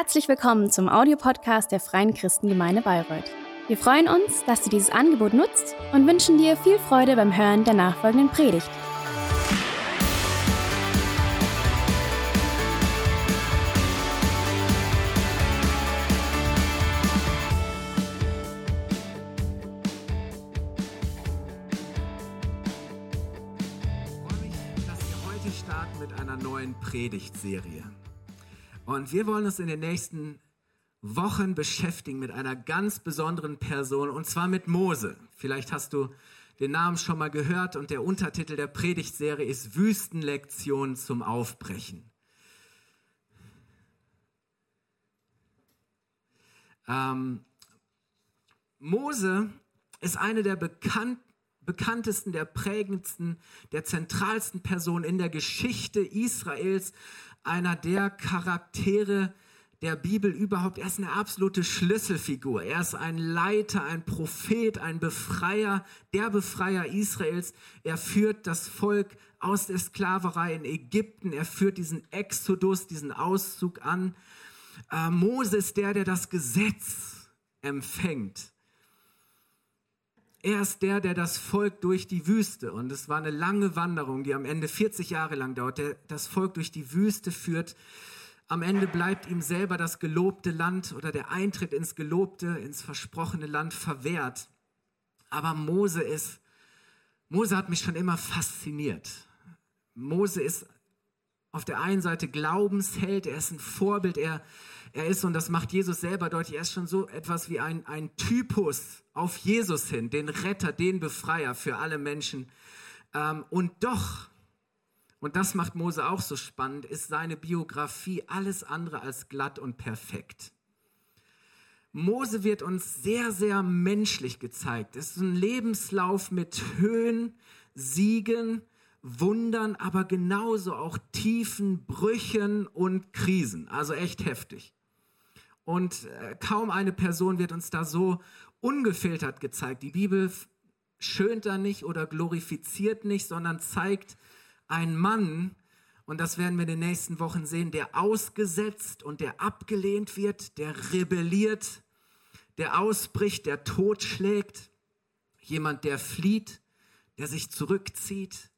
Herzlich willkommen zum Audiopodcast der Freien Christengemeinde Bayreuth. Wir freuen uns, dass du dieses Angebot nutzt und wünschen dir viel Freude beim Hören der nachfolgenden Predigt. Ich freue mich, dass wir heute starten mit einer neuen Predigtserie. Und wir wollen uns in den nächsten Wochen beschäftigen mit einer ganz besonderen Person, und zwar mit Mose. Vielleicht hast du den Namen schon mal gehört und der Untertitel der Predigtserie ist Wüstenlektion zum Aufbrechen. Ähm, Mose ist eine der bekannt, bekanntesten, der prägendsten, der zentralsten Personen in der Geschichte Israels, einer der Charaktere, der Bibel überhaupt. Er ist eine absolute Schlüsselfigur. Er ist ein Leiter, ein Prophet, ein Befreier, der Befreier Israels. Er führt das Volk aus der Sklaverei in Ägypten. Er führt diesen Exodus, diesen Auszug an. Äh, Mose ist der, der das Gesetz empfängt. Er ist der, der das Volk durch die Wüste, und es war eine lange Wanderung, die am Ende 40 Jahre lang dauert, der das Volk durch die Wüste führt, am Ende bleibt ihm selber das gelobte Land oder der Eintritt ins gelobte, ins versprochene Land verwehrt. Aber Mose ist, Mose hat mich schon immer fasziniert. Mose ist auf der einen Seite Glaubensheld, er ist ein Vorbild, er, er ist, und das macht Jesus selber deutlich, er ist schon so etwas wie ein, ein Typus auf Jesus hin, den Retter, den Befreier für alle Menschen. Ähm, und doch und das macht Mose auch so spannend, ist seine Biografie alles andere als glatt und perfekt. Mose wird uns sehr, sehr menschlich gezeigt. Es ist ein Lebenslauf mit Höhen, Siegen, Wundern, aber genauso auch tiefen Brüchen und Krisen. Also echt heftig. Und äh, kaum eine Person wird uns da so ungefiltert gezeigt. Die Bibel schönt da nicht oder glorifiziert nicht, sondern zeigt ein Mann, und das werden wir in den nächsten Wochen sehen, der ausgesetzt und der abgelehnt wird, der rebelliert, der ausbricht, der totschlägt, jemand, der flieht, der sich zurückzieht,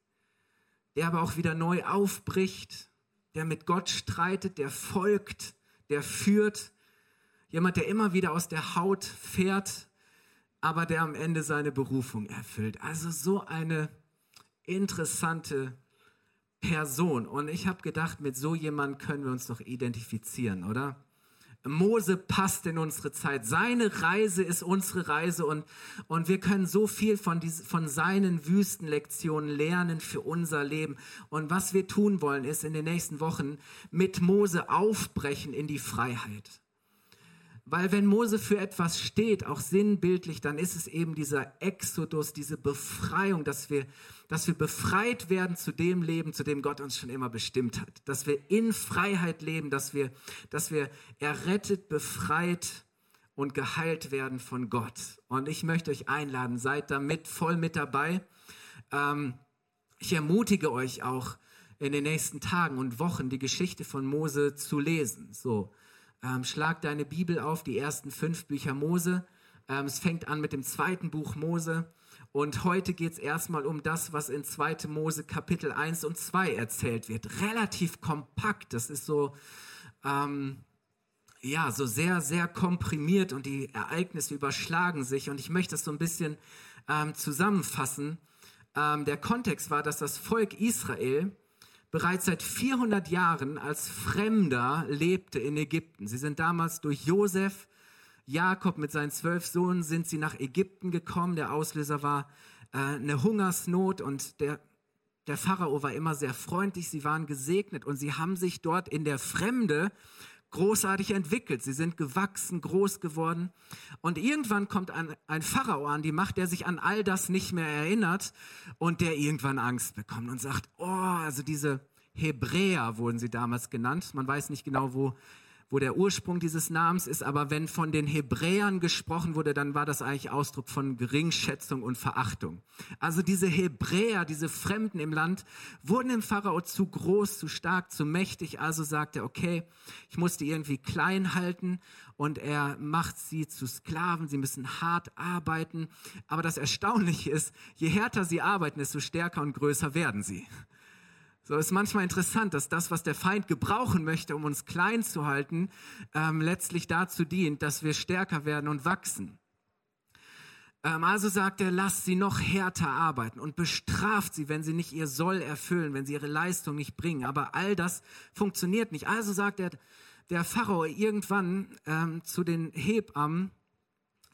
der aber auch wieder neu aufbricht, der mit Gott streitet, der folgt, der führt, jemand, der immer wieder aus der Haut fährt, aber der am Ende seine Berufung erfüllt. Also so eine interessante Person. Und ich habe gedacht, mit so jemandem können wir uns doch identifizieren, oder? Mose passt in unsere Zeit. Seine Reise ist unsere Reise und, und wir können so viel von, dies, von seinen Wüstenlektionen lernen für unser Leben. Und was wir tun wollen, ist in den nächsten Wochen mit Mose aufbrechen in die Freiheit. Weil wenn Mose für etwas steht, auch sinnbildlich, dann ist es eben dieser Exodus, diese Befreiung, dass wir, dass wir befreit werden zu dem Leben, zu dem Gott uns schon immer bestimmt hat. Dass wir in Freiheit leben, dass wir, dass wir errettet, befreit und geheilt werden von Gott. Und ich möchte euch einladen, seid da mit, voll mit dabei. Ähm, ich ermutige euch auch in den nächsten Tagen und Wochen die Geschichte von Mose zu lesen. So, ähm, schlag deine Bibel auf, die ersten fünf Bücher Mose. Ähm, es fängt an mit dem zweiten Buch Mose. Und heute geht es erstmal um das, was in 2. Mose Kapitel 1 und 2 erzählt wird. Relativ kompakt. Das ist so, ähm, ja, so sehr, sehr komprimiert und die Ereignisse überschlagen sich. Und ich möchte das so ein bisschen ähm, zusammenfassen. Ähm, der Kontext war, dass das Volk Israel bereits seit 400 Jahren als Fremder lebte in Ägypten. Sie sind damals durch Josef, Jakob mit seinen zwölf Sohnen sind sie nach Ägypten gekommen. Der Auslöser war äh, eine Hungersnot und der, der Pharao war immer sehr freundlich. Sie waren gesegnet und sie haben sich dort in der Fremde großartig entwickelt. Sie sind gewachsen, groß geworden. Und irgendwann kommt ein, ein Pharao an die Macht, der sich an all das nicht mehr erinnert und der irgendwann Angst bekommt und sagt, oh, also diese Hebräer wurden sie damals genannt. Man weiß nicht genau, wo, wo der Ursprung dieses Namens ist, aber wenn von den Hebräern gesprochen wurde, dann war das eigentlich Ausdruck von Geringschätzung und Verachtung. Also diese Hebräer, diese Fremden im Land, wurden dem Pharao zu groß, zu stark, zu mächtig, also sagte er, okay, ich muss die irgendwie klein halten und er macht sie zu Sklaven, sie müssen hart arbeiten, aber das Erstaunliche ist, je härter sie arbeiten, desto stärker und größer werden sie. So ist manchmal interessant, dass das, was der Feind gebrauchen möchte, um uns klein zu halten, ähm, letztlich dazu dient, dass wir stärker werden und wachsen. Ähm, also sagt er, lasst sie noch härter arbeiten und bestraft sie, wenn sie nicht ihr Soll erfüllen, wenn sie ihre Leistung nicht bringen. Aber all das funktioniert nicht. Also sagt er, der Pharao irgendwann ähm, zu den Hebammen,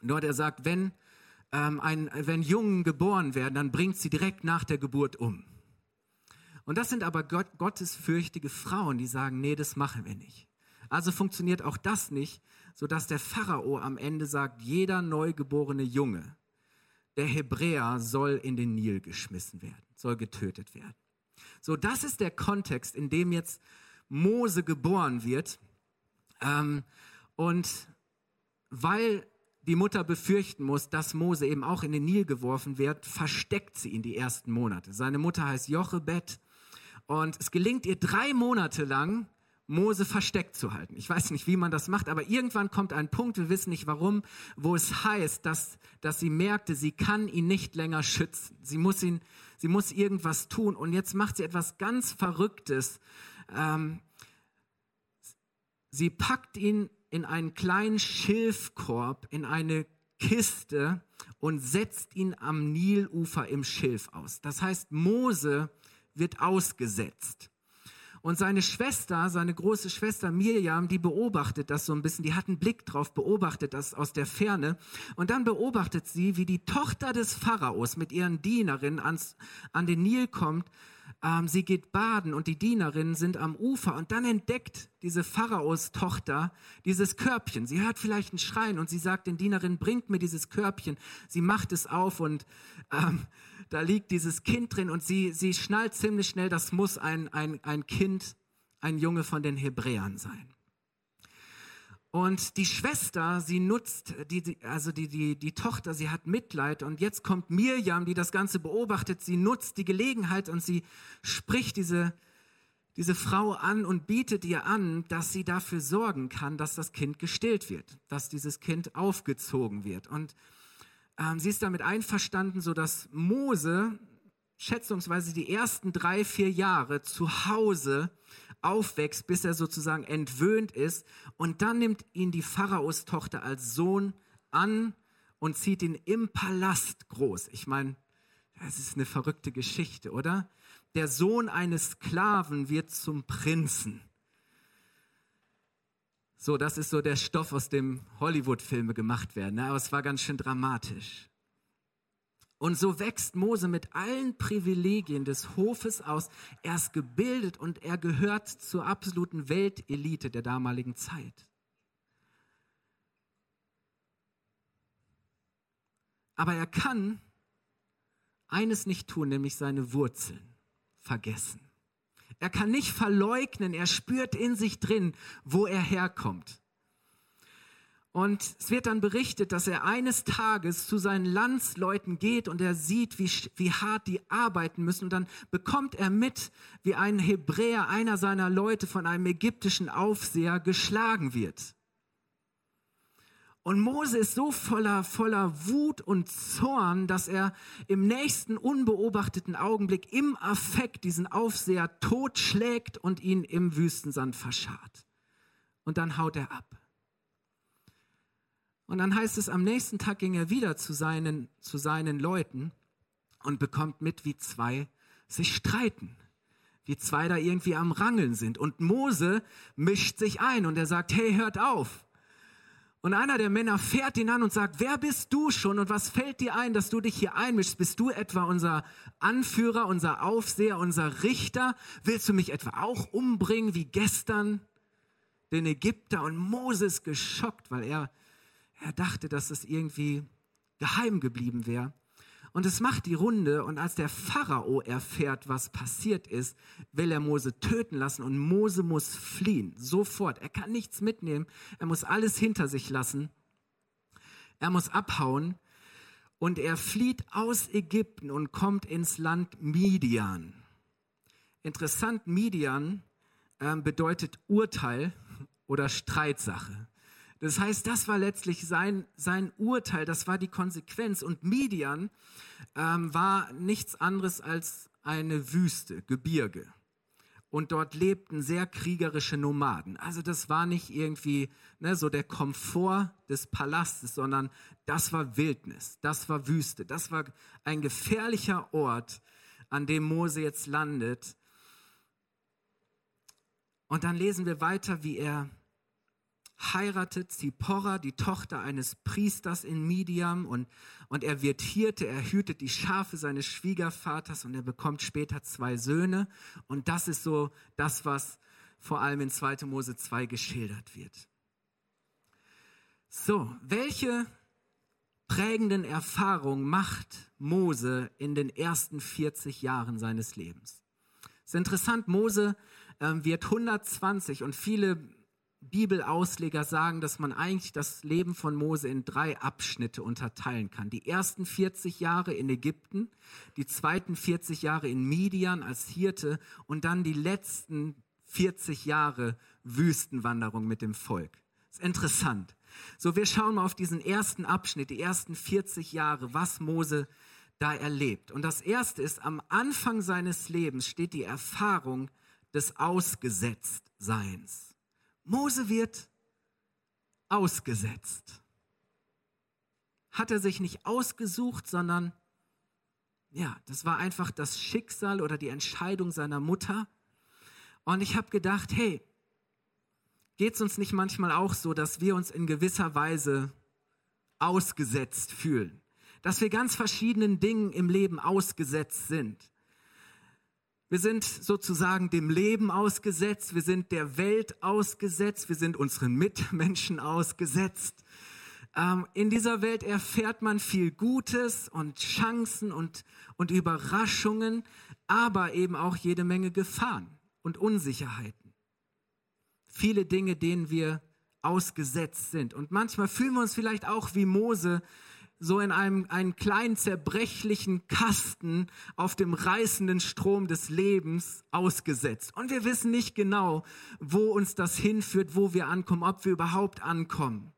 dort er sagt, wenn, ähm, ein, wenn Jungen geboren werden, dann bringt sie direkt nach der Geburt um. Und das sind aber Gott, gottesfürchtige Frauen, die sagen, nee, das machen wir nicht. Also funktioniert auch das nicht, sodass der Pharao am Ende sagt, jeder neugeborene Junge, der Hebräer soll in den Nil geschmissen werden, soll getötet werden. So, das ist der Kontext, in dem jetzt Mose geboren wird. Ähm, und weil die Mutter befürchten muss, dass Mose eben auch in den Nil geworfen wird, versteckt sie ihn die ersten Monate. Seine Mutter heißt Jochebed und es gelingt ihr drei Monate lang, Mose versteckt zu halten. Ich weiß nicht, wie man das macht, aber irgendwann kommt ein Punkt, wir wissen nicht warum, wo es heißt, dass, dass sie merkte, sie kann ihn nicht länger schützen. Sie muss ihn, sie muss irgendwas tun. Und jetzt macht sie etwas ganz Verrücktes. Ähm, sie packt ihn in einen kleinen Schilfkorb, in eine Kiste und setzt ihn am Nilufer im Schilf aus. Das heißt, Mose wird ausgesetzt. Und seine Schwester, seine große Schwester Mirjam, die beobachtet das so ein bisschen, die hat einen Blick drauf, beobachtet das aus der Ferne. Und dann beobachtet sie, wie die Tochter des Pharaos mit ihren Dienerinnen ans, an den Nil kommt. Ähm, sie geht baden und die Dienerinnen sind am Ufer. Und dann entdeckt diese Pharaos Tochter dieses Körbchen. Sie hört vielleicht einen Schreien und sie sagt den Dienerinnen, bringt mir dieses Körbchen. Sie macht es auf und ähm, da liegt dieses Kind drin und sie, sie schnallt ziemlich schnell, das muss ein, ein, ein Kind, ein Junge von den Hebräern sein. Und die Schwester, sie nutzt, die, also die, die, die Tochter, sie hat Mitleid. Und jetzt kommt Mirjam, die das Ganze beobachtet. Sie nutzt die Gelegenheit und sie spricht diese, diese Frau an und bietet ihr an, dass sie dafür sorgen kann, dass das Kind gestillt wird, dass dieses Kind aufgezogen wird. Und sie ist damit einverstanden, so dass Mose schätzungsweise die ersten drei, vier Jahre zu Hause aufwächst, bis er sozusagen entwöhnt ist. Und dann nimmt ihn die Pharaos Tochter als Sohn an und zieht ihn im Palast groß. Ich meine, das ist eine verrückte Geschichte, oder? Der Sohn eines Sklaven wird zum Prinzen. So, das ist so der Stoff, aus dem Hollywood-Filme gemacht werden. Ne? Aber es war ganz schön dramatisch. Und so wächst Mose mit allen Privilegien des Hofes aus. Er ist gebildet und er gehört zur absoluten Weltelite der damaligen Zeit. Aber er kann eines nicht tun, nämlich seine Wurzeln vergessen. Er kann nicht verleugnen, er spürt in sich drin, wo er herkommt. Und es wird dann berichtet, dass er eines Tages zu seinen Landsleuten geht und er sieht, wie, wie hart die arbeiten müssen. Und dann bekommt er mit, wie ein Hebräer, einer seiner Leute von einem ägyptischen Aufseher geschlagen wird. Und Mose ist so voller, voller Wut und Zorn, dass er im nächsten unbeobachteten Augenblick im Affekt diesen Aufseher totschlägt und ihn im Wüstensand verscharrt. Und dann haut er ab. Und dann heißt es, am nächsten Tag ging er wieder zu seinen, zu seinen Leuten und bekommt mit, wie zwei sich streiten. Wie zwei da irgendwie am Rangeln sind. Und Mose mischt sich ein und er sagt, hey, hört auf und einer der Männer fährt ihn an und sagt, wer bist du schon und was fällt dir ein, dass du dich hier einmischst? Bist du etwa unser Anführer, unser Aufseher, unser Richter? Willst du mich etwa auch umbringen wie gestern den Ägypter? Und Moses geschockt, weil er, er dachte, dass es irgendwie geheim geblieben wäre. Und es macht die Runde und als der Pharao erfährt, was passiert ist, will er Mose töten lassen und Mose muss fliehen, sofort. Er kann nichts mitnehmen, er muss alles hinter sich lassen. Er muss abhauen und er flieht aus Ägypten und kommt ins Land Midian. Interessant, Midian äh, bedeutet Urteil oder Streitsache. Das heißt, das war letztlich sein, sein Urteil, das war die Konsequenz. Und Midian ähm, war nichts anderes als eine Wüste, Gebirge. Und dort lebten sehr kriegerische Nomaden. Also das war nicht irgendwie ne, so der Komfort des Palastes, sondern das war Wildnis, das war Wüste, das war ein gefährlicher Ort, an dem Mose jetzt landet. Und dann lesen wir weiter, wie er heiratet Zipporah, die Tochter eines Priesters in Midian und, und er wird Hirte, er hütet die Schafe seines Schwiegervaters und er bekommt später zwei Söhne und das ist so das, was vor allem in 2. Mose 2 geschildert wird. So, welche prägenden Erfahrungen macht Mose in den ersten 40 Jahren seines Lebens? Es ist interessant, Mose äh, wird 120 und viele Bibelausleger sagen, dass man eigentlich das Leben von Mose in drei Abschnitte unterteilen kann. Die ersten 40 Jahre in Ägypten, die zweiten 40 Jahre in Midian als Hirte und dann die letzten 40 Jahre Wüstenwanderung mit dem Volk. Ist interessant. So, wir schauen mal auf diesen ersten Abschnitt, die ersten 40 Jahre, was Mose da erlebt. Und das erste ist, am Anfang seines Lebens steht die Erfahrung des Ausgesetztseins. Mose wird ausgesetzt. Hat er sich nicht ausgesucht, sondern ja, das war einfach das Schicksal oder die Entscheidung seiner Mutter. Und ich habe gedacht, hey, geht es uns nicht manchmal auch so, dass wir uns in gewisser Weise ausgesetzt fühlen? Dass wir ganz verschiedenen Dingen im Leben ausgesetzt sind. Wir sind sozusagen dem Leben ausgesetzt, wir sind der Welt ausgesetzt, wir sind unseren Mitmenschen ausgesetzt. Ähm, in dieser Welt erfährt man viel Gutes und Chancen und, und Überraschungen, aber eben auch jede Menge Gefahren und Unsicherheiten. Viele Dinge, denen wir ausgesetzt sind. Und manchmal fühlen wir uns vielleicht auch wie Mose, so in einem einen kleinen zerbrechlichen Kasten auf dem reißenden Strom des Lebens ausgesetzt. Und wir wissen nicht genau, wo uns das hinführt, wo wir ankommen, ob wir überhaupt ankommen,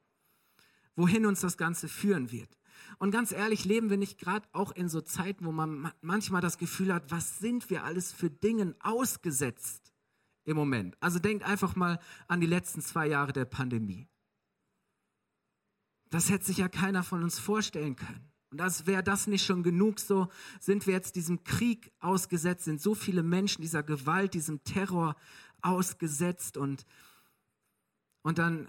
wohin uns das Ganze führen wird. Und ganz ehrlich, leben wir nicht gerade auch in so Zeiten, wo man manchmal das Gefühl hat, was sind wir alles für Dingen ausgesetzt im Moment? Also denkt einfach mal an die letzten zwei Jahre der Pandemie. Das hätte sich ja keiner von uns vorstellen können. Und als wäre das nicht schon genug, so sind wir jetzt diesem Krieg ausgesetzt, sind so viele Menschen dieser Gewalt, diesem Terror ausgesetzt und, und dann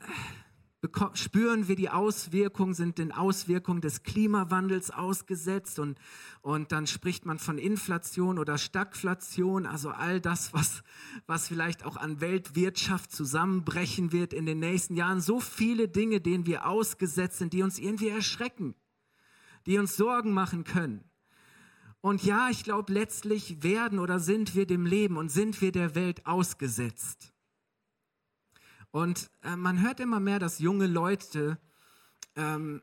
spüren wir die Auswirkungen, sind den Auswirkungen des Klimawandels ausgesetzt und, und dann spricht man von Inflation oder Stagflation, also all das, was, was vielleicht auch an Weltwirtschaft zusammenbrechen wird in den nächsten Jahren. So viele Dinge, denen wir ausgesetzt sind, die uns irgendwie erschrecken, die uns Sorgen machen können. Und ja, ich glaube, letztlich werden oder sind wir dem Leben und sind wir der Welt ausgesetzt. Und äh, man hört immer mehr, dass junge Leute ähm,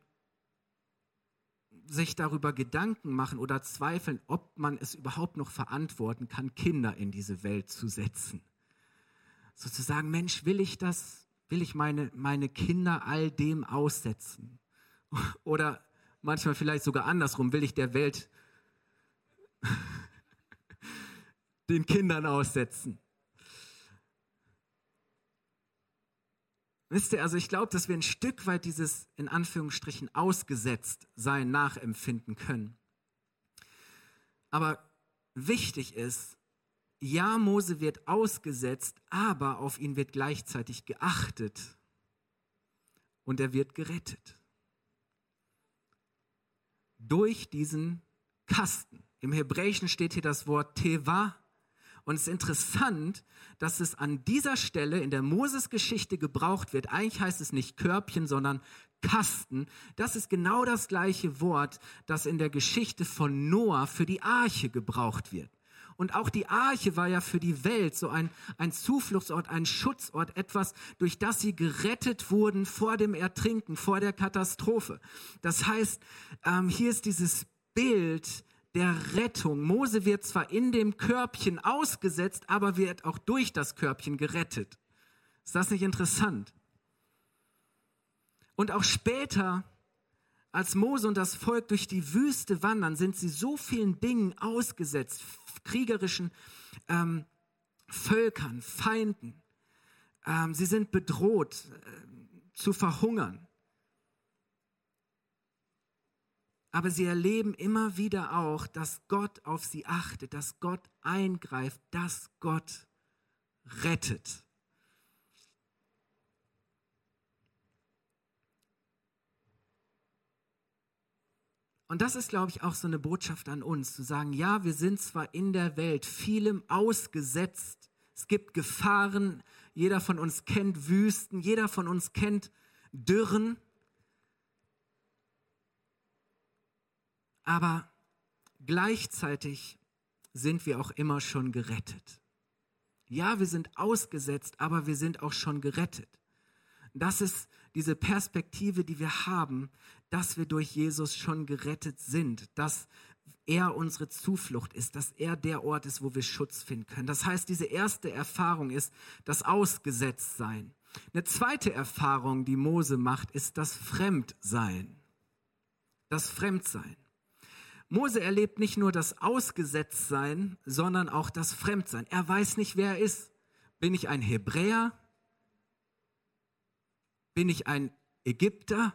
sich darüber Gedanken machen oder zweifeln, ob man es überhaupt noch verantworten kann, Kinder in diese Welt zu setzen. Sozusagen, Mensch, will ich das, will ich meine, meine Kinder all dem aussetzen? Oder manchmal vielleicht sogar andersrum, will ich der Welt den Kindern aussetzen? Wisst ihr, also ich glaube, dass wir ein Stück weit dieses in Anführungsstrichen ausgesetzt sein nachempfinden können. Aber wichtig ist, ja, Mose wird ausgesetzt, aber auf ihn wird gleichzeitig geachtet und er wird gerettet. Durch diesen Kasten. Im Hebräischen steht hier das Wort Teva Und es ist interessant, dass es an dieser Stelle in der Moses-Geschichte gebraucht wird. Eigentlich heißt es nicht Körbchen, sondern Kasten. Das ist genau das gleiche Wort, das in der Geschichte von Noah für die Arche gebraucht wird. Und auch die Arche war ja für die Welt so ein, ein Zufluchtsort, ein Schutzort, etwas, durch das sie gerettet wurden vor dem Ertrinken, vor der Katastrophe. Das heißt, ähm, hier ist dieses Bild der Rettung. Mose wird zwar in dem Körbchen ausgesetzt, aber wird auch durch das Körbchen gerettet. Ist das nicht interessant? Und auch später, als Mose und das Volk durch die Wüste wandern, sind sie so vielen Dingen ausgesetzt, kriegerischen ähm, Völkern, Feinden. Ähm, sie sind bedroht äh, zu verhungern. Aber sie erleben immer wieder auch, dass Gott auf sie achtet, dass Gott eingreift, dass Gott rettet. Und das ist, glaube ich, auch so eine Botschaft an uns, zu sagen, ja, wir sind zwar in der Welt vielem ausgesetzt, es gibt Gefahren, jeder von uns kennt Wüsten, jeder von uns kennt Dürren, aber gleichzeitig sind wir auch immer schon gerettet. Ja, wir sind ausgesetzt, aber wir sind auch schon gerettet. Das ist diese Perspektive, die wir haben, dass wir durch Jesus schon gerettet sind, dass er unsere Zuflucht ist, dass er der Ort ist, wo wir Schutz finden können. Das heißt, diese erste Erfahrung ist das Ausgesetztsein. Eine zweite Erfahrung, die Mose macht, ist das Fremdsein. Das Fremdsein. Mose erlebt nicht nur das Ausgesetztsein, sondern auch das Fremdsein. Er weiß nicht, wer er ist. Bin ich ein Hebräer? Bin ich ein Ägypter?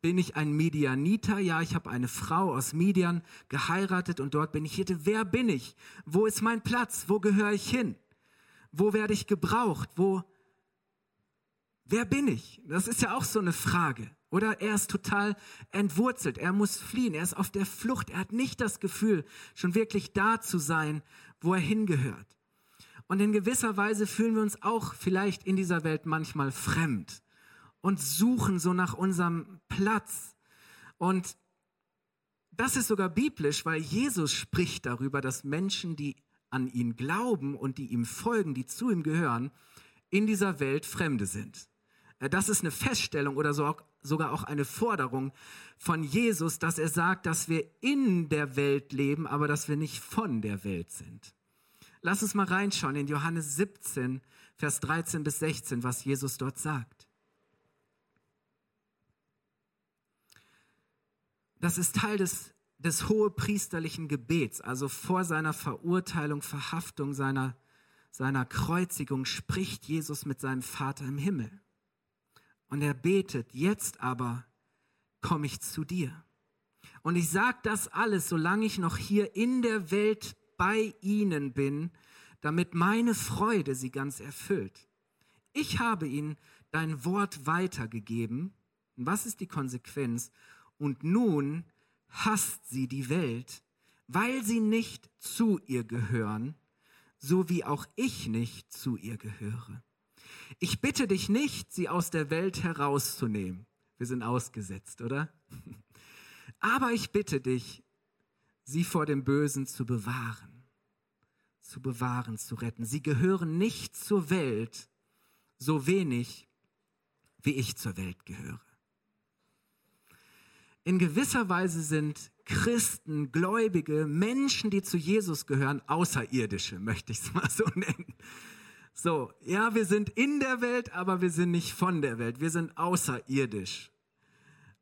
Bin ich ein Midianiter? Ja, ich habe eine Frau aus Midian geheiratet und dort bin ich Hirte. Wer bin ich? Wo ist mein Platz? Wo gehöre ich hin? Wo werde ich gebraucht? Wo, wer bin ich? Das ist ja auch so eine Frage. Oder er ist total entwurzelt, er muss fliehen, er ist auf der Flucht, er hat nicht das Gefühl, schon wirklich da zu sein, wo er hingehört. Und in gewisser Weise fühlen wir uns auch vielleicht in dieser Welt manchmal fremd und suchen so nach unserem Platz. Und das ist sogar biblisch, weil Jesus spricht darüber, dass Menschen, die an ihn glauben und die ihm folgen, die zu ihm gehören, in dieser Welt Fremde sind. Das ist eine Feststellung oder sogar auch eine Forderung von Jesus, dass er sagt, dass wir in der Welt leben, aber dass wir nicht von der Welt sind. Lass uns mal reinschauen in Johannes 17, Vers 13 bis 16, was Jesus dort sagt. Das ist Teil des, des hohepriesterlichen Gebets, also vor seiner Verurteilung, Verhaftung, seiner, seiner Kreuzigung spricht Jesus mit seinem Vater im Himmel. Und er betet, jetzt aber komme ich zu dir. Und ich sage das alles, solange ich noch hier in der Welt bei ihnen bin, damit meine Freude sie ganz erfüllt. Ich habe ihnen dein Wort weitergegeben. Was ist die Konsequenz? Und nun hasst sie die Welt, weil sie nicht zu ihr gehören, so wie auch ich nicht zu ihr gehöre. Ich bitte dich nicht, sie aus der Welt herauszunehmen. Wir sind ausgesetzt, oder? Aber ich bitte dich, sie vor dem Bösen zu bewahren, zu bewahren, zu retten. Sie gehören nicht zur Welt, so wenig wie ich zur Welt gehöre. In gewisser Weise sind Christen, Gläubige, Menschen, die zu Jesus gehören, Außerirdische, möchte ich es mal so nennen. So, ja, wir sind in der Welt, aber wir sind nicht von der Welt. Wir sind außerirdisch.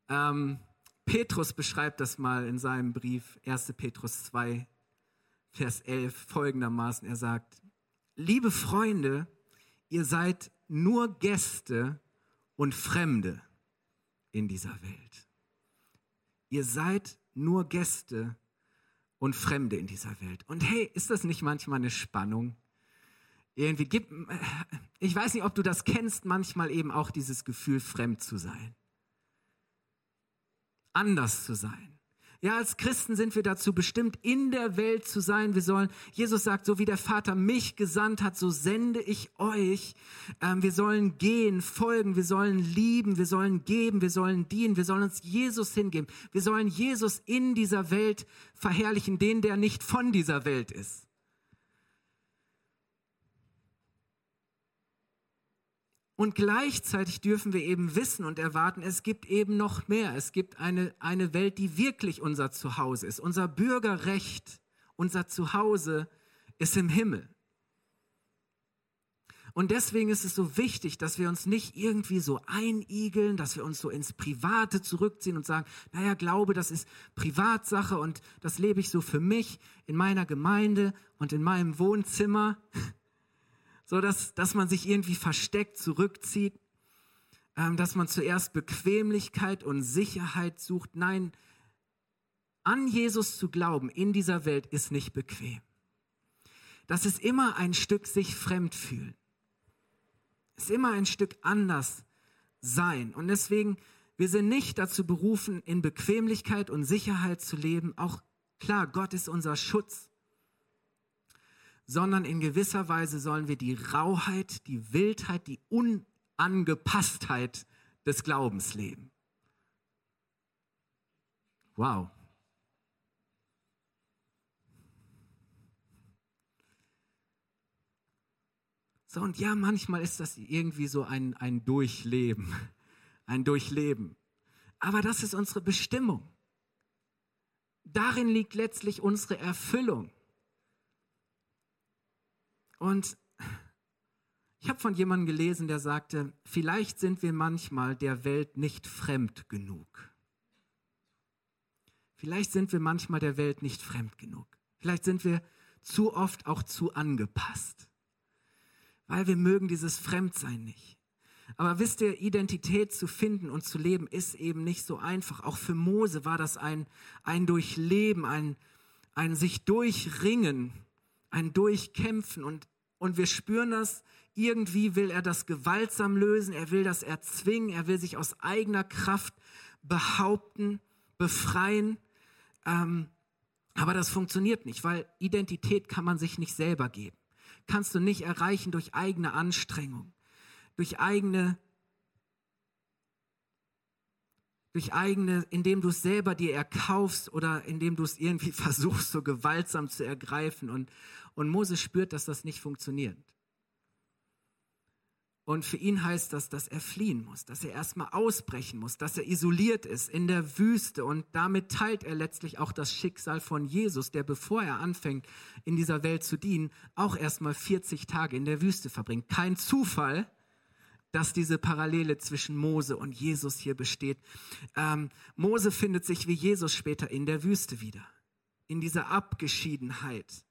Ähm, Petrus beschreibt das mal in seinem Brief, 1. Petrus 2, Vers 11, folgendermaßen. Er sagt, liebe Freunde, ihr seid nur Gäste und Fremde in dieser Welt. Ihr seid nur Gäste und Fremde in dieser Welt. Und hey, ist das nicht manchmal eine Spannung? Irgendwie gibt, ich weiß nicht, ob du das kennst, manchmal eben auch dieses Gefühl, fremd zu sein. Anders zu sein. Ja, als Christen sind wir dazu bestimmt, in der Welt zu sein. Wir sollen, Jesus sagt, so wie der Vater mich gesandt hat, so sende ich euch. Ähm, wir sollen gehen, folgen, wir sollen lieben, wir sollen geben, wir sollen dienen, wir sollen uns Jesus hingeben. Wir sollen Jesus in dieser Welt verherrlichen, den, der nicht von dieser Welt ist. Und gleichzeitig dürfen wir eben wissen und erwarten, es gibt eben noch mehr. Es gibt eine, eine Welt, die wirklich unser Zuhause ist. Unser Bürgerrecht, unser Zuhause ist im Himmel. Und deswegen ist es so wichtig, dass wir uns nicht irgendwie so einigeln, dass wir uns so ins Private zurückziehen und sagen, naja, Glaube, das ist Privatsache und das lebe ich so für mich in meiner Gemeinde und in meinem Wohnzimmer so dass, dass man sich irgendwie versteckt zurückzieht, ähm, dass man zuerst Bequemlichkeit und Sicherheit sucht. Nein, an Jesus zu glauben in dieser Welt ist nicht bequem. Das ist immer ein Stück sich fremd fühlen. Ist immer ein Stück anders sein. Und deswegen, wir sind nicht dazu berufen, in Bequemlichkeit und Sicherheit zu leben. Auch klar, Gott ist unser Schutz sondern in gewisser Weise sollen wir die Rauheit, die Wildheit, die Unangepasstheit des Glaubens leben. Wow. So, und ja, manchmal ist das irgendwie so ein, ein Durchleben, ein Durchleben. Aber das ist unsere Bestimmung. Darin liegt letztlich unsere Erfüllung. Und ich habe von jemandem gelesen, der sagte, vielleicht sind wir manchmal der Welt nicht fremd genug. Vielleicht sind wir manchmal der Welt nicht fremd genug. Vielleicht sind wir zu oft auch zu angepasst, weil wir mögen dieses Fremdsein nicht. Aber wisst ihr, Identität zu finden und zu leben ist eben nicht so einfach. Auch für Mose war das ein, ein Durchleben, ein, ein sich durchringen, ein Durchkämpfen. Und und wir spüren das, irgendwie will er das gewaltsam lösen, er will das erzwingen, er will sich aus eigener Kraft behaupten, befreien. Ähm, aber das funktioniert nicht, weil Identität kann man sich nicht selber geben. Kannst du nicht erreichen durch eigene Anstrengung, durch eigene, durch eigene, indem du es selber dir erkaufst oder indem du es irgendwie versuchst, so gewaltsam zu ergreifen. Und, und Mose spürt, dass das nicht funktioniert. Und für ihn heißt das, dass er fliehen muss, dass er erstmal ausbrechen muss, dass er isoliert ist in der Wüste. Und damit teilt er letztlich auch das Schicksal von Jesus, der bevor er anfängt, in dieser Welt zu dienen, auch erstmal 40 Tage in der Wüste verbringt. Kein Zufall, dass diese Parallele zwischen Mose und Jesus hier besteht. Ähm, Mose findet sich wie Jesus später in der Wüste wieder, in dieser Abgeschiedenheit.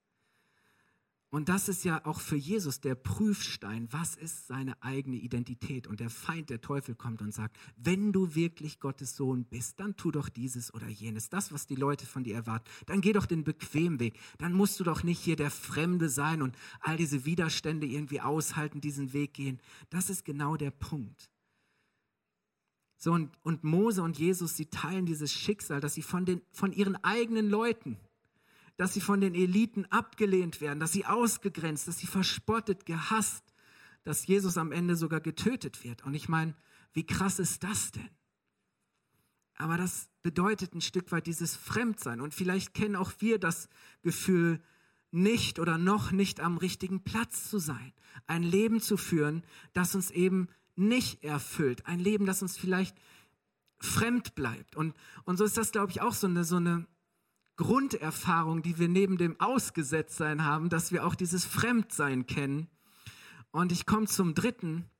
Und das ist ja auch für Jesus der Prüfstein. Was ist seine eigene Identität? Und der Feind, der Teufel, kommt und sagt, wenn du wirklich Gottes Sohn bist, dann tu doch dieses oder jenes. Das, was die Leute von dir erwarten. Dann geh doch den bequemen Weg. Dann musst du doch nicht hier der Fremde sein und all diese Widerstände irgendwie aushalten, diesen Weg gehen. Das ist genau der Punkt. So, und, und Mose und Jesus, sie teilen dieses Schicksal, dass sie von, den, von ihren eigenen Leuten, dass sie von den Eliten abgelehnt werden, dass sie ausgegrenzt, dass sie verspottet, gehasst, dass Jesus am Ende sogar getötet wird. Und ich meine, wie krass ist das denn? Aber das bedeutet ein Stück weit dieses Fremdsein. Und vielleicht kennen auch wir das Gefühl, nicht oder noch nicht am richtigen Platz zu sein. Ein Leben zu führen, das uns eben nicht erfüllt. Ein Leben, das uns vielleicht fremd bleibt. Und, und so ist das, glaube ich, auch so eine, so eine Grunderfahrung, die wir neben dem Ausgesetztsein haben, dass wir auch dieses Fremdsein kennen. Und ich komme zum dritten,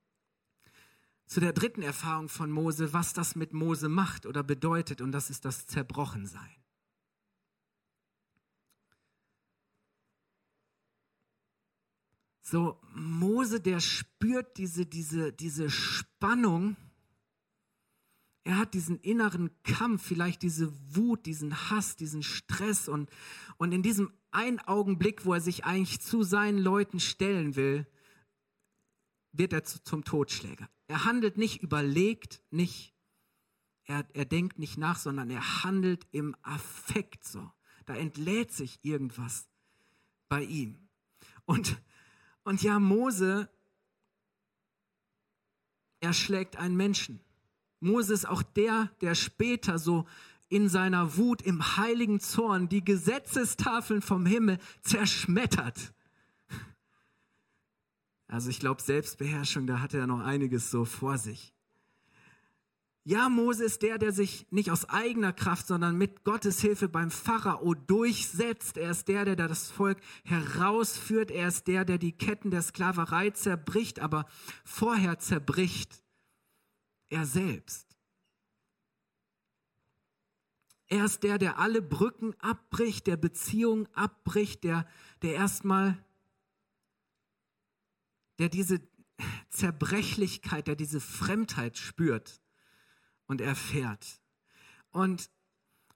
zu der dritten Erfahrung von Mose, was das mit Mose macht oder bedeutet, und das ist das Zerbrochensein. So, Mose, der spürt diese, diese, diese Spannung, er hat diesen inneren Kampf, vielleicht diese Wut, diesen Hass, diesen Stress und, und in diesem einen Augenblick, wo er sich eigentlich zu seinen Leuten stellen will, wird er zum Totschläger. Er handelt nicht überlegt, nicht Er, er denkt nicht nach, sondern er handelt im Affekt so. Da entlädt sich irgendwas bei ihm. Und, und ja, Mose erschlägt einen Menschen. Mose ist auch der, der später so in seiner Wut, im heiligen Zorn die Gesetzestafeln vom Himmel zerschmettert. Also ich glaube, Selbstbeherrschung, da hat er noch einiges so vor sich. Ja, Mose ist der, der sich nicht aus eigener Kraft, sondern mit Gottes Hilfe beim Pharao durchsetzt. Er ist der, der das Volk herausführt. Er ist der, der die Ketten der Sklaverei zerbricht, aber vorher zerbricht er selbst. Er ist der, der alle Brücken abbricht, der Beziehungen abbricht, der, der erstmal, der diese Zerbrechlichkeit, der diese Fremdheit spürt und erfährt. Und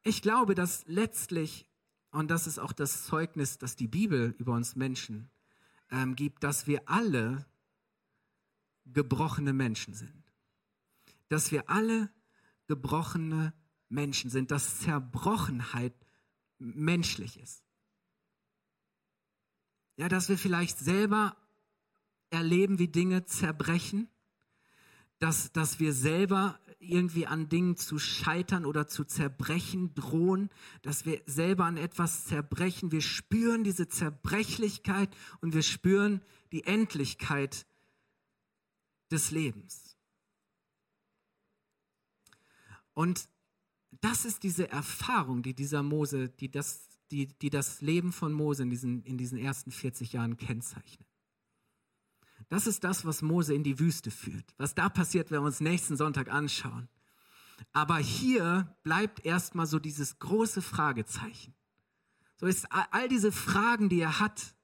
ich glaube, dass letztlich, und das ist auch das Zeugnis, das die Bibel über uns Menschen ähm, gibt, dass wir alle gebrochene Menschen sind. Dass wir alle gebrochene Menschen sind, dass Zerbrochenheit menschlich ist. Ja, dass wir vielleicht selber erleben, wie Dinge zerbrechen, dass, dass wir selber irgendwie an Dingen zu scheitern oder zu zerbrechen drohen, dass wir selber an etwas zerbrechen. Wir spüren diese Zerbrechlichkeit und wir spüren die Endlichkeit des Lebens. Und das ist diese Erfahrung, die dieser Mose, die das, die, die das Leben von Mose in diesen, in diesen ersten 40 Jahren kennzeichnet. Das ist das, was Mose in die Wüste führt. Was da passiert, wenn wir uns nächsten Sonntag anschauen. Aber hier bleibt erstmal so dieses große Fragezeichen. So ist all diese Fragen, die er hat,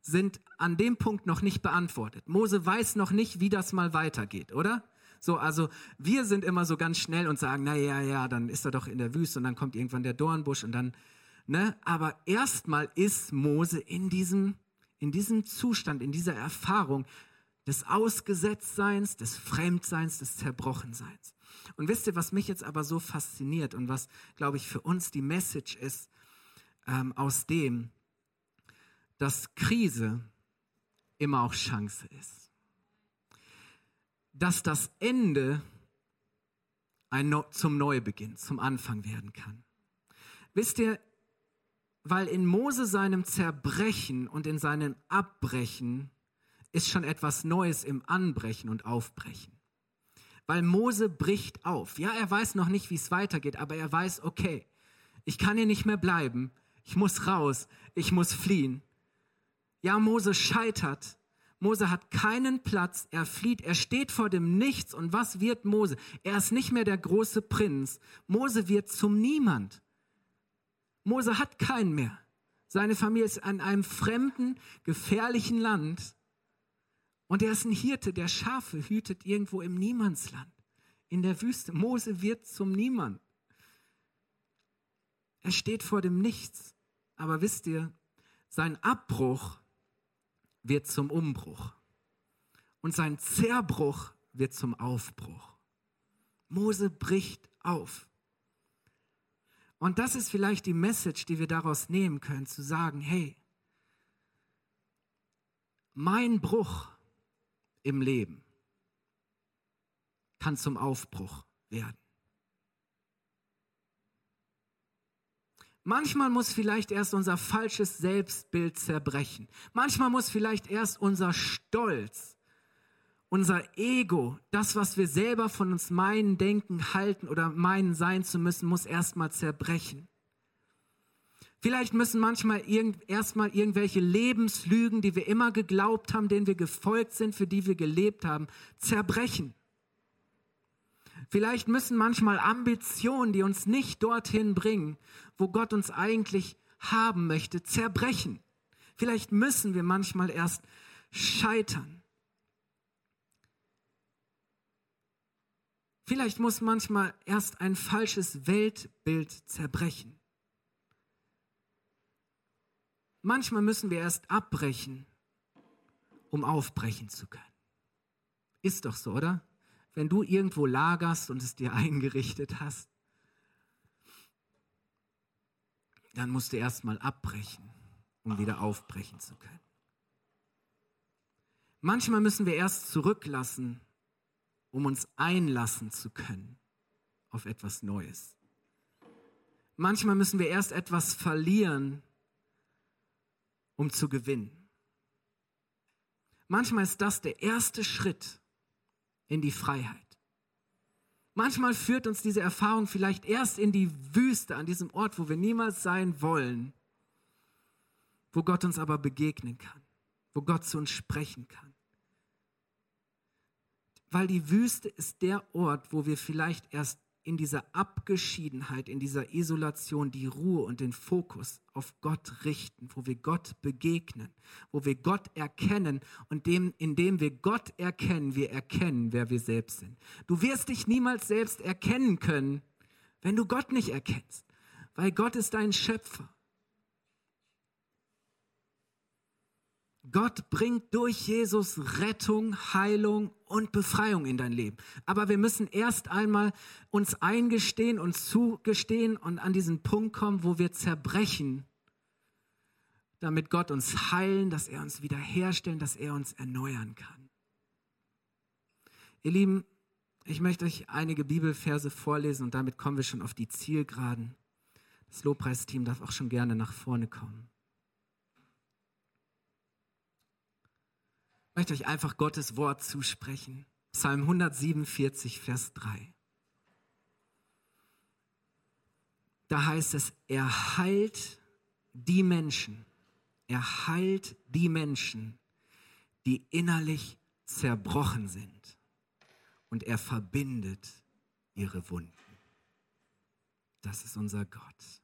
sind an dem Punkt noch nicht beantwortet. Mose weiß noch nicht, wie das mal weitergeht, oder? So, also wir sind immer so ganz schnell und sagen, na ja, ja, dann ist er doch in der Wüste und dann kommt irgendwann der Dornbusch und dann, ne? Aber erstmal ist Mose in diesem in diesem Zustand, in dieser Erfahrung des Ausgesetztseins, des Fremdseins, des Zerbrochenseins. Und wisst ihr, was mich jetzt aber so fasziniert und was, glaube ich, für uns die Message ist ähm, aus dem, dass Krise immer auch Chance ist. Dass das Ende ein zum Neubeginn, zum Anfang werden kann. Wisst ihr, weil in Mose seinem Zerbrechen und in seinem Abbrechen ist schon etwas Neues im Anbrechen und Aufbrechen. Weil Mose bricht auf. Ja, er weiß noch nicht, wie es weitergeht, aber er weiß, okay, ich kann hier nicht mehr bleiben, ich muss raus, ich muss fliehen. Ja, Mose scheitert. Mose hat keinen Platz, er flieht, er steht vor dem Nichts. Und was wird Mose? Er ist nicht mehr der große Prinz. Mose wird zum Niemand. Mose hat keinen mehr. Seine Familie ist an einem fremden, gefährlichen Land. Und er ist ein Hirte, der Schafe hütet irgendwo im Niemandsland, in der Wüste. Mose wird zum Niemand. Er steht vor dem Nichts. Aber wisst ihr, sein Abbruch wird zum Umbruch. Und sein Zerbruch wird zum Aufbruch. Mose bricht auf. Und das ist vielleicht die Message, die wir daraus nehmen können, zu sagen, hey, mein Bruch im Leben kann zum Aufbruch werden. Manchmal muss vielleicht erst unser falsches Selbstbild zerbrechen. Manchmal muss vielleicht erst unser Stolz unser Ego, das, was wir selber von uns meinen, denken, halten oder meinen sein zu müssen, muss erstmal zerbrechen. Vielleicht müssen manchmal irgend, erstmal irgendwelche Lebenslügen, die wir immer geglaubt haben, denen wir gefolgt sind, für die wir gelebt haben, zerbrechen. Vielleicht müssen manchmal Ambitionen, die uns nicht dorthin bringen, wo Gott uns eigentlich haben möchte, zerbrechen. Vielleicht müssen wir manchmal erst scheitern. Vielleicht muss manchmal erst ein falsches Weltbild zerbrechen. Manchmal müssen wir erst abbrechen, um aufbrechen zu können. Ist doch so, oder? Wenn du irgendwo lagerst und es dir eingerichtet hast, dann musst du erstmal abbrechen, um wieder aufbrechen zu können. Manchmal müssen wir erst zurücklassen, um uns einlassen zu können auf etwas Neues. Manchmal müssen wir erst etwas verlieren, um zu gewinnen. Manchmal ist das der erste Schritt in die Freiheit. Manchmal führt uns diese Erfahrung vielleicht erst in die Wüste, an diesem Ort, wo wir niemals sein wollen, wo Gott uns aber begegnen kann, wo Gott zu uns sprechen kann. Weil die Wüste ist der Ort, wo wir vielleicht erst in dieser Abgeschiedenheit, in dieser Isolation die Ruhe und den Fokus auf Gott richten, wo wir Gott begegnen, wo wir Gott erkennen und dem, indem wir Gott erkennen, wir erkennen, wer wir selbst sind. Du wirst dich niemals selbst erkennen können, wenn du Gott nicht erkennst, weil Gott ist dein Schöpfer. Gott bringt durch Jesus Rettung, Heilung und Befreiung in dein Leben. Aber wir müssen erst einmal uns eingestehen und zugestehen und an diesen Punkt kommen, wo wir zerbrechen, damit Gott uns heilen, dass er uns wiederherstellen, dass er uns erneuern kann. Ihr Lieben, ich möchte euch einige Bibelverse vorlesen und damit kommen wir schon auf die Zielgeraden. Das Lobpreisteam darf auch schon gerne nach vorne kommen. Ich möchte euch einfach Gottes Wort zusprechen. Psalm 147, Vers 3. Da heißt es, er heilt die Menschen, er heilt die Menschen, die innerlich zerbrochen sind und er verbindet ihre Wunden. Das ist unser Gott.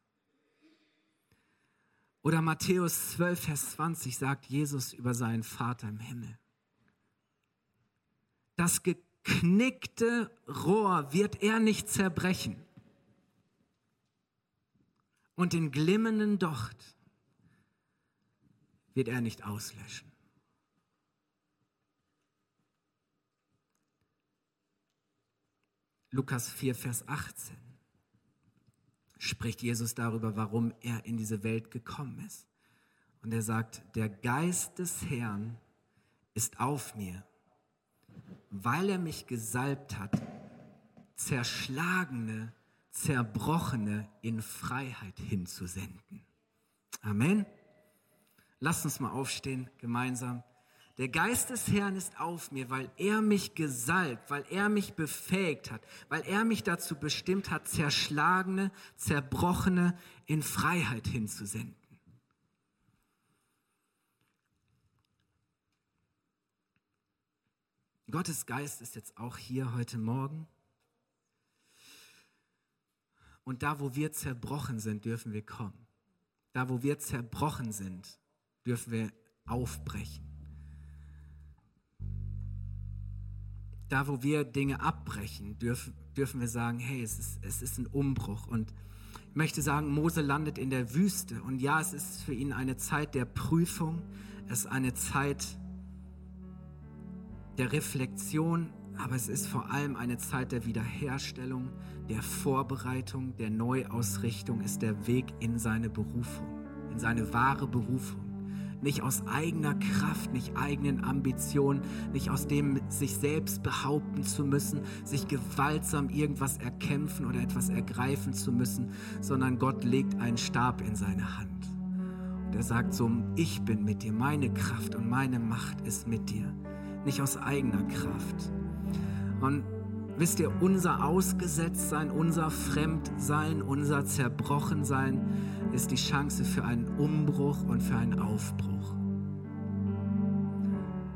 Oder Matthäus 12, Vers 20 sagt Jesus über seinen Vater im Himmel. Das geknickte Rohr wird er nicht zerbrechen und den glimmenden Docht wird er nicht auslöschen. Lukas 4, Vers 18 spricht Jesus darüber, warum er in diese Welt gekommen ist. Und er sagt, der Geist des Herrn ist auf mir, weil er mich gesalbt hat, zerschlagene, zerbrochene in Freiheit hinzusenden. Amen. Lasst uns mal aufstehen gemeinsam. Der Geist des Herrn ist auf mir, weil er mich gesalbt, weil er mich befähigt hat, weil er mich dazu bestimmt hat, zerschlagene, zerbrochene in Freiheit hinzusenden. Gottes Geist ist jetzt auch hier heute Morgen. Und da, wo wir zerbrochen sind, dürfen wir kommen. Da, wo wir zerbrochen sind, dürfen wir aufbrechen. da, wo wir Dinge abbrechen, dürfen, dürfen wir sagen, hey, es ist, es ist ein Umbruch. Und ich möchte sagen, Mose landet in der Wüste. Und ja, es ist für ihn eine Zeit der Prüfung. Es ist eine Zeit der Reflexion. Aber es ist vor allem eine Zeit der Wiederherstellung, der Vorbereitung, der Neuausrichtung. Ist der Weg in seine Berufung, in seine wahre Berufung nicht aus eigener Kraft, nicht eigenen Ambitionen, nicht aus dem sich selbst behaupten zu müssen, sich gewaltsam irgendwas erkämpfen oder etwas ergreifen zu müssen, sondern Gott legt einen Stab in seine Hand. Und er sagt so, ich bin mit dir, meine Kraft und meine Macht ist mit dir, nicht aus eigener Kraft. Und Wisst ihr, unser Ausgesetztsein, unser Fremdsein, unser Zerbrochensein ist die Chance für einen Umbruch und für einen Aufbruch.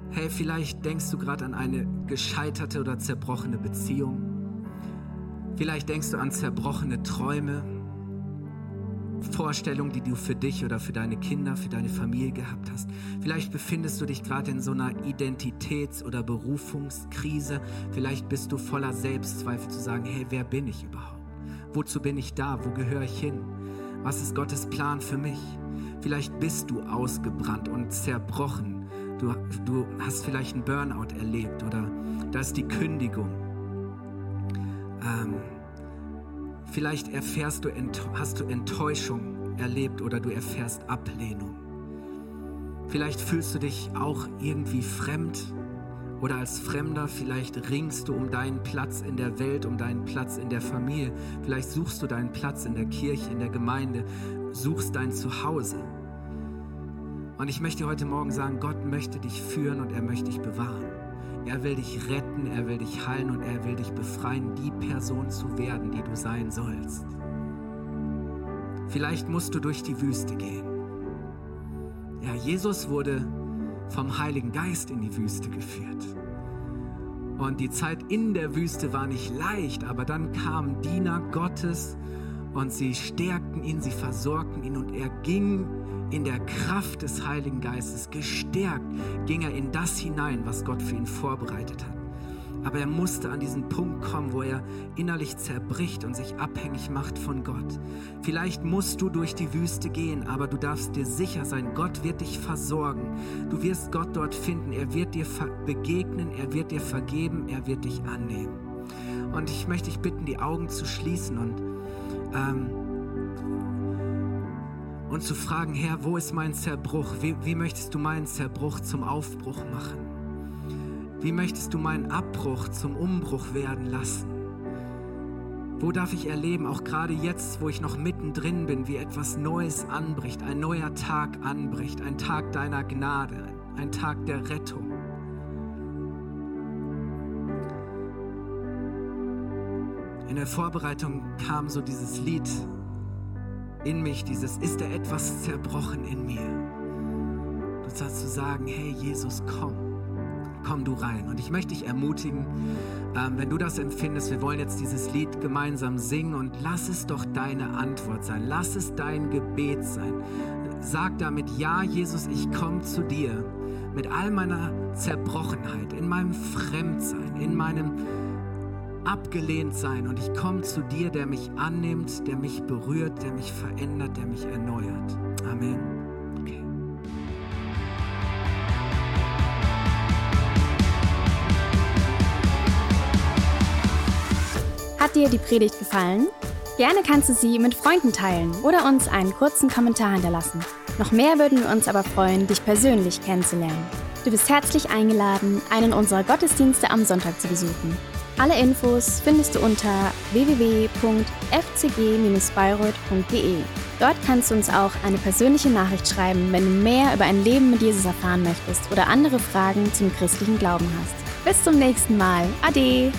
Hey, vielleicht denkst du gerade an eine gescheiterte oder zerbrochene Beziehung. Vielleicht denkst du an zerbrochene Träume, Vorstellungen, die du für dich oder für deine Kinder, für deine Familie gehabt hast. Vielleicht befindest du dich gerade in so einer Identitäts- oder Berufungskrise. Vielleicht bist du voller Selbstzweifel zu sagen, hey, wer bin ich überhaupt? Wozu bin ich da? Wo gehöre ich hin? Was ist Gottes Plan für mich? Vielleicht bist du ausgebrannt und zerbrochen. Du, du hast vielleicht einen Burnout erlebt oder da ist die Kündigung. Ähm, vielleicht erfährst du, hast du Enttäuschung erlebt oder du erfährst Ablehnung. Vielleicht fühlst du dich auch irgendwie fremd oder als Fremder. Vielleicht ringst du um deinen Platz in der Welt, um deinen Platz in der Familie. Vielleicht suchst du deinen Platz in der Kirche, in der Gemeinde, suchst dein Zuhause. Und ich möchte heute Morgen sagen, Gott möchte dich führen und er möchte dich bewahren. Er will dich retten, er will dich heilen und er will dich befreien, die Person zu werden, die du sein sollst. Vielleicht musst du durch die Wüste gehen. Ja, Jesus wurde vom Heiligen Geist in die Wüste geführt. Und die Zeit in der Wüste war nicht leicht, aber dann kamen Diener Gottes und sie stärkten ihn, sie versorgten ihn und er ging in der Kraft des Heiligen Geistes, gestärkt, ging er in das hinein, was Gott für ihn vorbereitet hat. Aber er musste an diesen Punkt kommen, wo er innerlich zerbricht und sich abhängig macht von Gott. Vielleicht musst du durch die Wüste gehen, aber du darfst dir sicher sein, Gott wird dich versorgen. Du wirst Gott dort finden. Er wird dir begegnen, er wird dir vergeben, er wird dich annehmen. Und ich möchte dich bitten, die Augen zu schließen und, ähm, und zu fragen, Herr, wo ist mein Zerbruch? Wie, wie möchtest du meinen Zerbruch zum Aufbruch machen? Wie möchtest du meinen Abbruch zum Umbruch werden lassen? Wo darf ich erleben, auch gerade jetzt, wo ich noch mittendrin bin, wie etwas Neues anbricht, ein neuer Tag anbricht, ein Tag deiner Gnade, ein Tag der Rettung? In der Vorbereitung kam so dieses Lied in mich, dieses Ist da etwas zerbrochen in mir? Du sollst zu sagen, hey Jesus, komm komm du rein. Und ich möchte dich ermutigen, ähm, wenn du das empfindest, wir wollen jetzt dieses Lied gemeinsam singen und lass es doch deine Antwort sein. Lass es dein Gebet sein. Sag damit, ja, Jesus, ich komme zu dir mit all meiner Zerbrochenheit, in meinem Fremdsein, in meinem Abgelehntsein. Und ich komme zu dir, der mich annimmt, der mich berührt, der mich verändert, der mich erneuert. Amen. Hat dir die Predigt gefallen? Gerne kannst du sie mit Freunden teilen oder uns einen kurzen Kommentar hinterlassen. Noch mehr würden wir uns aber freuen, dich persönlich kennenzulernen. Du bist herzlich eingeladen, einen unserer Gottesdienste am Sonntag zu besuchen. Alle Infos findest du unter www.fcg-bayreuth.de. Dort kannst du uns auch eine persönliche Nachricht schreiben, wenn du mehr über ein Leben mit Jesus erfahren möchtest oder andere Fragen zum christlichen Glauben hast. Bis zum nächsten Mal. Ade!